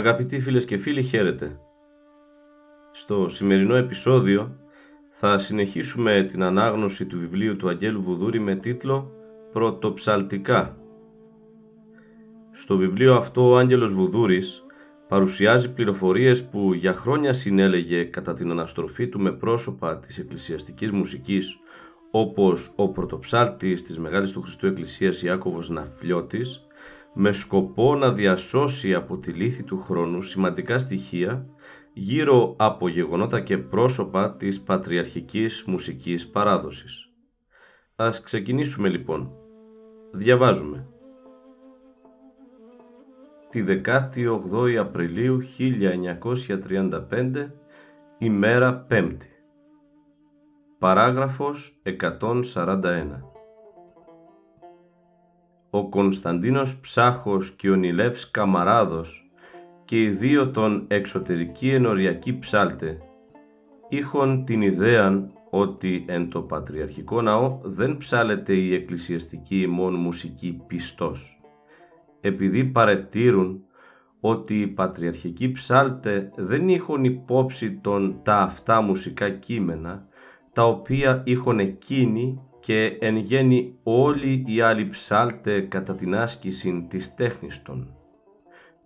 Αγαπητοί φίλες και φίλοι, χαίρετε. Στο σημερινό επεισόδιο θα συνεχίσουμε την ανάγνωση του βιβλίου του Αγγέλου Βουδούρη με τίτλο «Πρωτοψαλτικά». Στο βιβλίο αυτό ο Άγγελος Βουδούρης παρουσιάζει πληροφορίες που για χρόνια συνέλεγε κατά την αναστροφή του με πρόσωπα της εκκλησιαστικής μουσικής όπως ο πρωτοψάλτης της Μεγάλης του Χριστού Εκκλησίας Ιάκωβος Ναφλιώτης με σκοπό να διασώσει από τη λύθη του χρόνου σημαντικά στοιχεία γύρω από γεγονότα και πρόσωπα της πατριαρχικής μουσικής παράδοσης. Ας ξεκινήσουμε λοιπόν. Διαβάζουμε. Τη 18η Απριλίου 1935, ημέρα Πέμπτη. Παράγραφος 141 Ο Κωνσταντίνος Ψάχος και ο Νιλεύς Καμαράδος και οι δύο των εξωτερικοί ενοριακοί ψάλτε είχον την ιδέα ότι εν το Πατριαρχικό Ναό δεν ψάλεται η εκκλησιαστική ημών μουσική πιστός, επειδή παρετήρουν ότι οι πατριαρχικοί ψάλτε δεν είχαν υπόψη των τα αυτά μουσικά κείμενα, τα οποία είχαν εκείνοι και εν γέννη όλοι οι άλλοι ψάλτε κατά την άσκηση της τέχνης των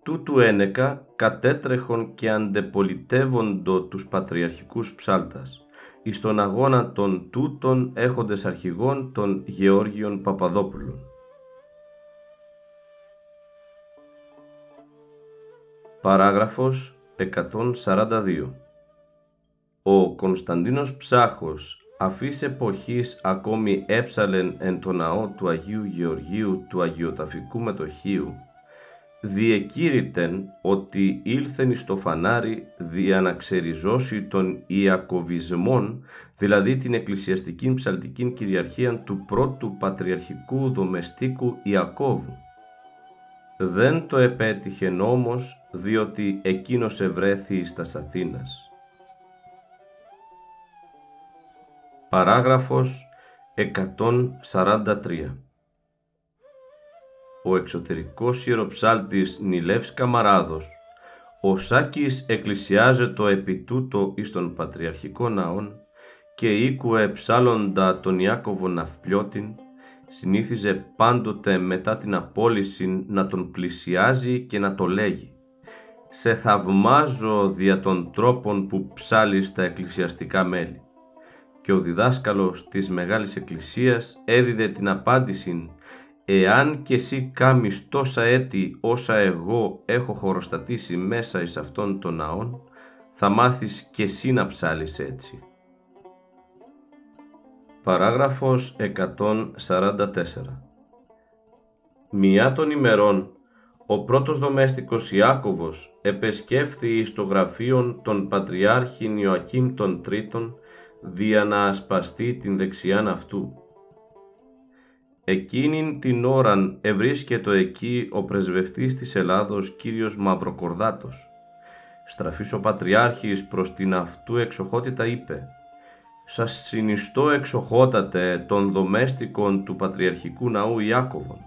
τούτου ένεκα κατέτρεχον και αντεπολιτεύοντο τους πατριαρχικούς ψάλτας, εις τον αγώνα των τούτων έχοντες αρχηγών των Γεώργιων Παπαδόπουλων. Παράγραφος 142 Ο Κωνσταντίνος Ψάχος αφής εποχής ακόμη έψαλεν εν το ναό του Αγίου Γεωργίου του Αγιοταφικού Μετοχίου διεκήρυτεν ότι ήλθεν εις το φανάρι δια να ξεριζώσει των Ιακωβισμών, δηλαδή την εκκλησιαστική ψαλτική κυριαρχία του πρώτου πατριαρχικού δομεστίκου Ιακώβου. Δεν το επέτυχε όμως, διότι εκείνος ευρέθη εις τας Αθήνας. Παράγραφος 143 ο εξωτερικός ιεροψάλτης Νιλεύς Καμαράδος, ο Σάκης εκκλησιάζετο επί τούτο εις των Πατριαρχικών Ναών και οίκουε ψάλλοντα τον Ιάκωβο Ναυπλιώτην, συνήθιζε πάντοτε μετά την απόλυση να τον πλησιάζει και να το λέγει. «Σε θαυμάζω δια των τρόπων που ψάλεις τα εκκλησιαστικά μέλη» και ο διδάσκαλος της Μεγάλης Εκκλησίας έδιδε την απάντηση Εάν και εσύ κάμεις τόσα έτη όσα εγώ έχω χωροστατήσει μέσα εις αυτόν τον ναόν, θα μάθεις και εσύ να ψάλεις έτσι. Παράγραφος 144 Μια των ημερών, ο πρώτος δομέστικος Ιάκωβος επεσκέφθη εις το γραφείον των Πατριάρχην Ιωακήμ των Τρίτων δια να ασπαστεί την δεξιάν αυτού Εκείνην την ώραν ευρίσκετο εκεί ο πρεσβευτής της Ελλάδος κύριος Μαυροκορδάτος. Στραφής ο Πατριάρχης προς την αυτού εξοχότητα είπε «Σας συνιστώ εξοχότατε των δομέστικων του Πατριαρχικού Ναού Ιάκωβον.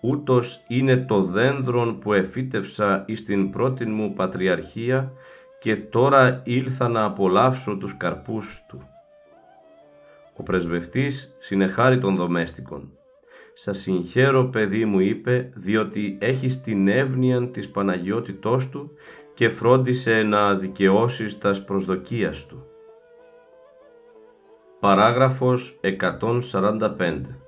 Ούτως είναι το δένδρον που εφύτευσα εις την πρώτη μου Πατριαρχία και τώρα ήλθα να απολαύσω τους καρπούς του». Ο πρεσβευτής συνεχάρη των δομέστικων. «Σας συγχαίρω παιδί μου» είπε, «διότι έχεις την εύνοια της Παναγιότητός του και φρόντισε να δικαιώσεις τας προσδοκίας του». Παράγραφος 145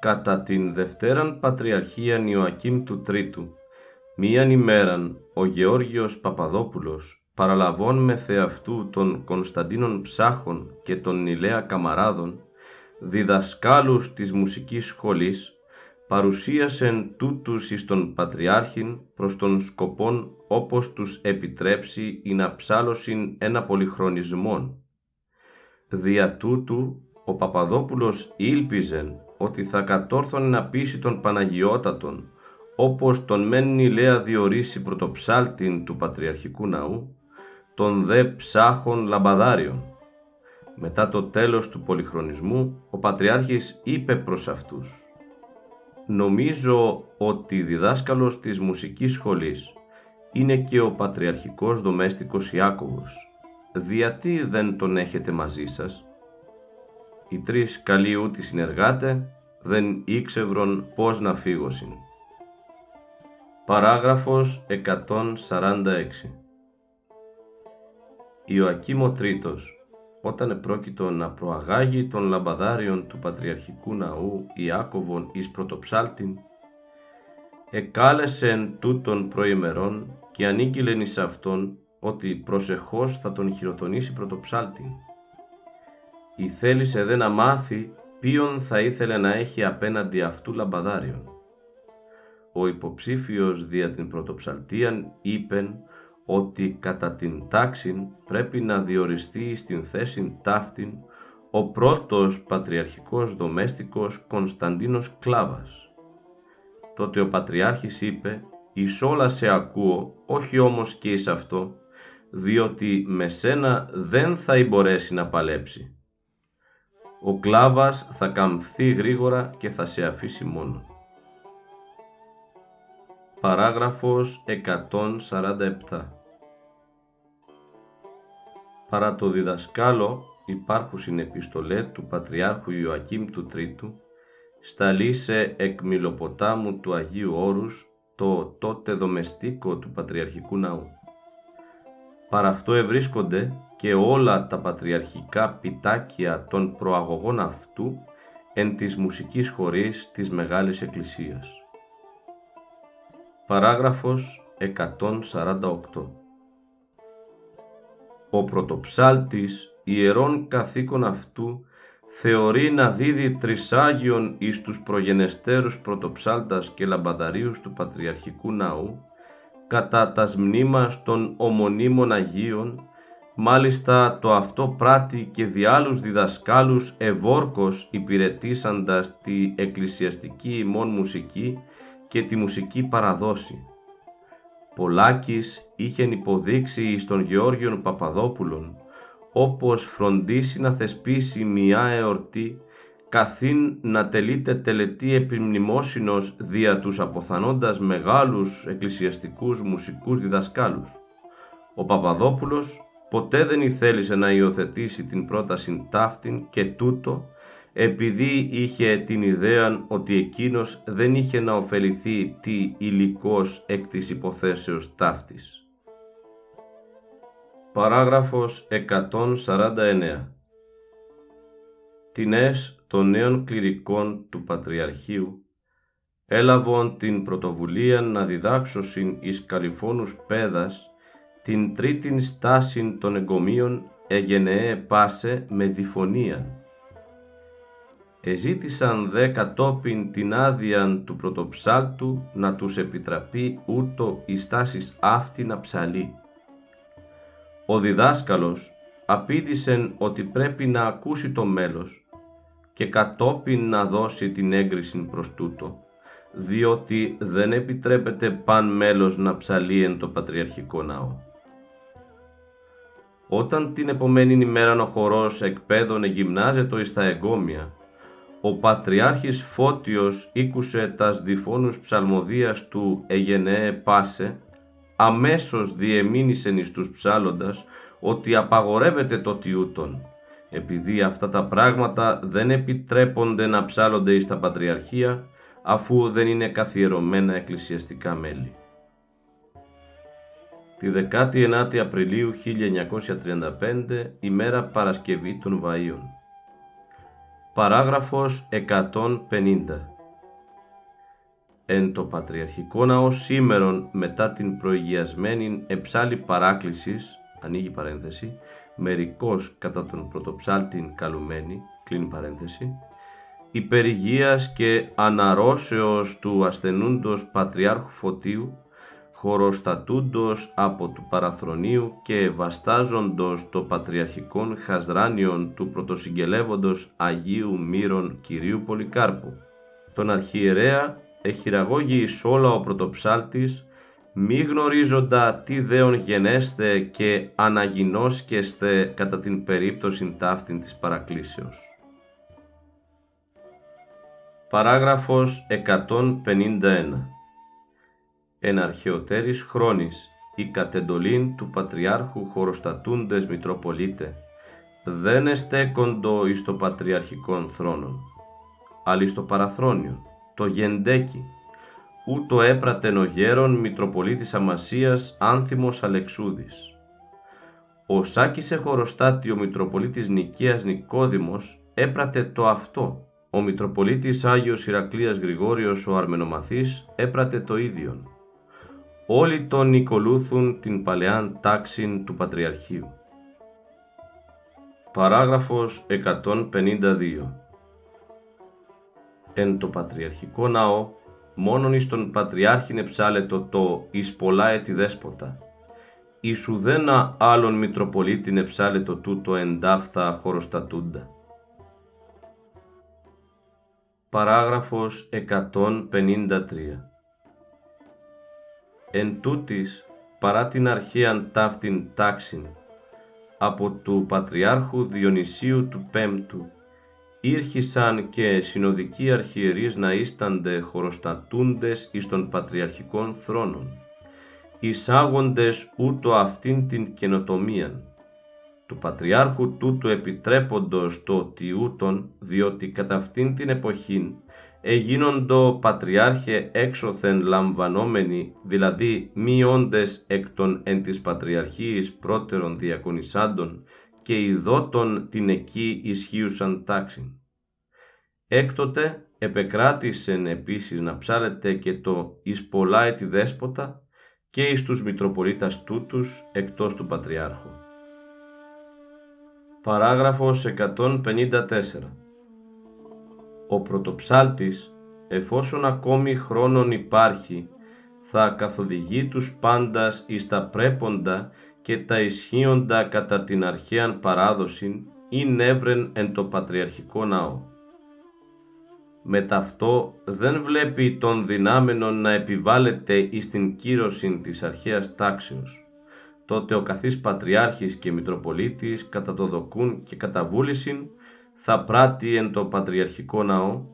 Κατά την Δευτέραν Πατριαρχίαν Ιωακήμ του Τρίτου, μίαν ημέραν ο Γεώργιος Παπαδόπουλος παραλαβών με θεαυτού των Κωνσταντίνων Ψάχων και των Νιλέα Καμαράδων, διδασκάλους της μουσικής σχολής, παρουσίασεν τούτους εις τον Πατριάρχην προς τον σκοπόν όπως τους επιτρέψει η να ψάλωσιν ένα πολυχρονισμόν. Δια τούτου ο Παπαδόπουλος ήλπιζεν ότι θα κατόρθωνε να πείσει τον Παναγιώτατον όπως τον μεν Νιλέα διορίσει πρωτοψάλτην του Πατριαρχικού Ναού, τον δε ψάχων λαμπαδάριων. Μετά το τέλος του πολυχρονισμού, ο Πατριάρχης είπε προς αυτούς «Νομίζω ότι διδάσκαλος της μουσικής σχολής είναι και ο Πατριαρχικός Δομέστικος Ιάκωβος. Διατί δεν τον έχετε μαζί σας» οι τρεις καλοί ούτι συνεργάτε δεν ήξευρον πώς να φύγωσιν. Παράγραφος 146 Ιωακήμ ο Τρίτος, όταν επρόκειτο να προαγάγει των λαμπαδάριων του Πατριαρχικού Ναού Ιάκωβον εις πρωτοψάλτην, εκάλεσεν τούτον προημερών και ανήκειλεν εις αυτόν ότι προσεχώς θα τον χειροτονήσει πρωτοψάλτην η θέλησε δε να μάθει ποιον θα ήθελε να έχει απέναντι αυτού λαμπαδάριον. Ο υποψήφιος δια την πρωτοψαλτίαν είπεν ότι κατά την τάξη πρέπει να διοριστεί στην θέση ταύτην ο πρώτος πατριαρχικός δομέστικος Κωνσταντίνος Κλάβας. Τότε ο Πατριάρχης είπε «Εις όλα σε ακούω, όχι όμως και εις αυτό, διότι με σένα δεν θα μπορέσει να παλέψει ο κλάβας θα καμφθεί γρήγορα και θα σε αφήσει μόνος. Παράγραφος 147 Παρά το διδασκάλο στην επιστολέ του Πατριάρχου Ιωακήμ του Τρίτου σταλεί σε εκμυλοποτάμου του Αγίου Όρους το τότε δομεστίκο του Πατριαρχικού Ναού. Παρά αυτό ευρίσκονται και όλα τα πατριαρχικά πιτάκια των προαγωγών αυτού εν της μουσικής χωρής της Μεγάλης Εκκλησίας. Παράγραφος 148 Ο πρωτοψάλτης ιερών καθήκον αυτού θεωρεί να δίδει τρισάγιον εις τους προγενεστέρους πρωτοψάλτας και λαμπαδαρίους του Πατριαρχικού Ναού κατά τας μνήμας των ομονίμων Αγίων Μάλιστα το αυτό πράττει και διάλους διδασκάλους ευόρκος υπηρετήσαντας τη εκκλησιαστική ημών μουσική και τη μουσική παραδόση. Πολάκης είχε υποδείξει εις τον Γεώργιον Παπαδόπουλον, όπως φροντίσει να θεσπίσει μια εορτή, καθήν να τελείται τελετή επιμνημόσυνος δια τους αποθανόντας μεγάλους εκκλησιαστικούς μουσικούς διδασκάλους. Ο Παπαδόπουλος ποτέ δεν ήθελησε να υιοθετήσει την πρόταση ταύτην και τούτο επειδή είχε την ιδέα ότι εκείνος δεν είχε να ωφεληθεί τι υλικός εκ της υποθέσεως ταύτης. Παράγραφος 149 Τινές των νέων κληρικών του Πατριαρχείου έλαβον την πρωτοβουλία να διδάξωσιν εις καλυφώνους πέδας την τρίτην στάσιν των εγκομείων εγενεέ πάσε με διφωνία. Εζήτησαν δε κατόπιν την άδεια του πρωτοψάλτου να τους επιτραπεί ούτω η στάσης αυτή να ψαλεί. Ο διδάσκαλος απήντησεν ότι πρέπει να ακούσει το μέλος και κατόπιν να δώσει την έγκριση προς τούτο, διότι δεν επιτρέπεται παν μέλος να ψαλεί εν το Πατριαρχικό Ναό. Όταν την επομένη ημέρα ο χορός εκπαίδωνε γυμνάζετο εις τα εγκόμια, ο Πατριάρχης Φώτιος ήκουσε τας διφώνους ψαλμοδίας του «Εγενέ πάσε», αμέσως διεμήνησεν εις τους ψάλλοντας ότι απαγορεύεται το τιούτον, επειδή αυτά τα πράγματα δεν επιτρέπονται να ψάλλονται εις τα Πατριαρχία, αφού δεν είναι καθιερωμένα εκκλησιαστικά μέλη. Τη 19η Απριλίου 1935, ημέρα Παρασκευή των Βαΐων. Παράγραφος 150 Εν το Πατριαρχικό Ναό σήμερον μετά την προηγιασμένη εψάλη παράκλησης, ανοίγει παρένθεση, μερικός κατά τον πρωτοψάλτην καλουμένη, κλείνει παρένθεση, υπερηγίας και αναρώσεως του ασθενούντος Πατριάρχου Φωτίου, χωροστατούντος από του παραθρονίου και βαστάζοντος το πατριαρχικόν χαζράνιον του πρωτοσυγγελεύοντος Αγίου Μύρων Κυρίου Πολυκάρπου. Τον αρχιερέα εχειραγώγει εις όλα ο πρωτοψάλτης μη γνωρίζοντα τι δέον γενέστε και αναγινώσκεστε κατά την περίπτωση ταύτην της παρακλήσεως. Παράγραφος 151 Εν αρχαιοτέρης χρόνης η κατεντολήν του Πατριάρχου Χωροστατούντες Μητροπολίτε δεν εστέκοντο εις το Πατριαρχικόν θρόνον, αλλά εις το παραθρόνιο, το γεντέκι, ούτω έπρατεν ο γέρον Μητροπολίτης Αμασίας Άνθιμος Αλεξούδης. Ο Σάκης Εχοροστάτη ο Μητροπολίτης Νικίας Νικόδημος έπρατε το αυτό. Ο Μητροπολίτης Άγιος Ηρακλίας Γρηγόριος ο Αρμενομαθής έπρατε το ίδιον. Όλοι τον νικολούθουν την παλαιάν τάξην του Πατριαρχείου. Παράγραφος 152 Εν το Πατριαρχικό Ναό μόνον εις τον Πατριάρχην εψάλετο το εις πολλά έτη δέσποτα. Εις ουδένα άλλον Μητροπολίτην εψάλετο τούτο εντάφθα χωροστατούντα. Παράγραφος 153 Εν τούτης, παρά την αρχαίαν ταύτην τάξην, από του Πατριάρχου Διονυσίου του Πέμπτου, ήρχισαν και συνοδικοί αρχιερείς να ίστανται χωροστατούντες εις των πατριαρχικών θρόνων, εισάγοντες ούτω αυτήν την καινοτομίαν, του Πατριάρχου τούτου επιτρέποντος το ότι ούτων, διότι κατά αυτήν την εποχήν εγίνοντο Πατριάρχε έξωθεν λαμβανόμενοι, δηλαδή μη όντες εκ των εν της Πατριαρχίης πρώτερων διακονισάντων και ειδότων την εκεί ισχύουσαν τάξην. Έκτοτε επεκράτησεν επίσης να ψάλετε και το εις πολλά έτη δέσποτα και εις τους Μητροπολίτας τούτους εκτός του Πατριάρχου. Παράγραφος 154 Ο πρωτοψάλτης, εφόσον ακόμη χρόνον υπάρχει, θα καθοδηγεί τους πάντας εις τα πρέποντα και τα ισχύοντα κατά την αρχαίαν παράδοση ή νεύρεν εν το πατριαρχικό ναό. Με ταυτό δεν βλέπει τον δυνάμενον να επιβάλλεται εις την κύρωση της αρχαίας τάξεως. Τότε ο καθής Πατριάρχης και Μητροπολίτης κατά το δοκούν και κατά βούλησιν θα πράττει εν το πατριαρχικό ναό,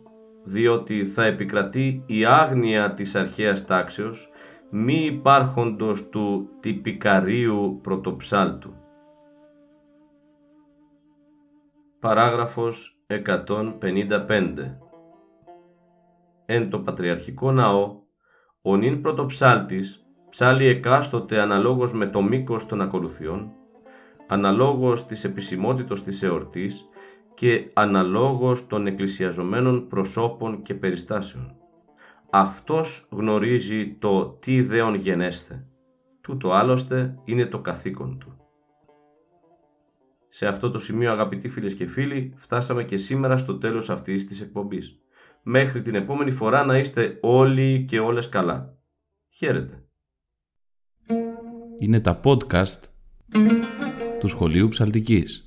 διότι θα επικρατεί η άγνοια της αρχαίας τάξεως μη υπάρχοντος του τυπικαρίου πρωτοψάλτου. Παράγραφος 155 Εν το Πατριαρχικό Ναό, ο νυν πρωτοψάλτης ψάλει εκάστοτε αναλόγως με το μήκος των ακολουθιών, αναλόγως της επισημότητος της εορτής και αναλόγως των εκκλησιαζομένων προσώπων και περιστάσεων αυτός γνωρίζει το τι δέον γενέστε. Τούτο άλλωστε είναι το καθήκον του. Σε αυτό το σημείο αγαπητοί φίλες και φίλοι φτάσαμε και σήμερα στο τέλος αυτής της εκπομπής. Μέχρι την επόμενη φορά να είστε όλοι και όλες καλά. Χαίρετε. Είναι τα podcast του Σχολείου Ψαλτικής.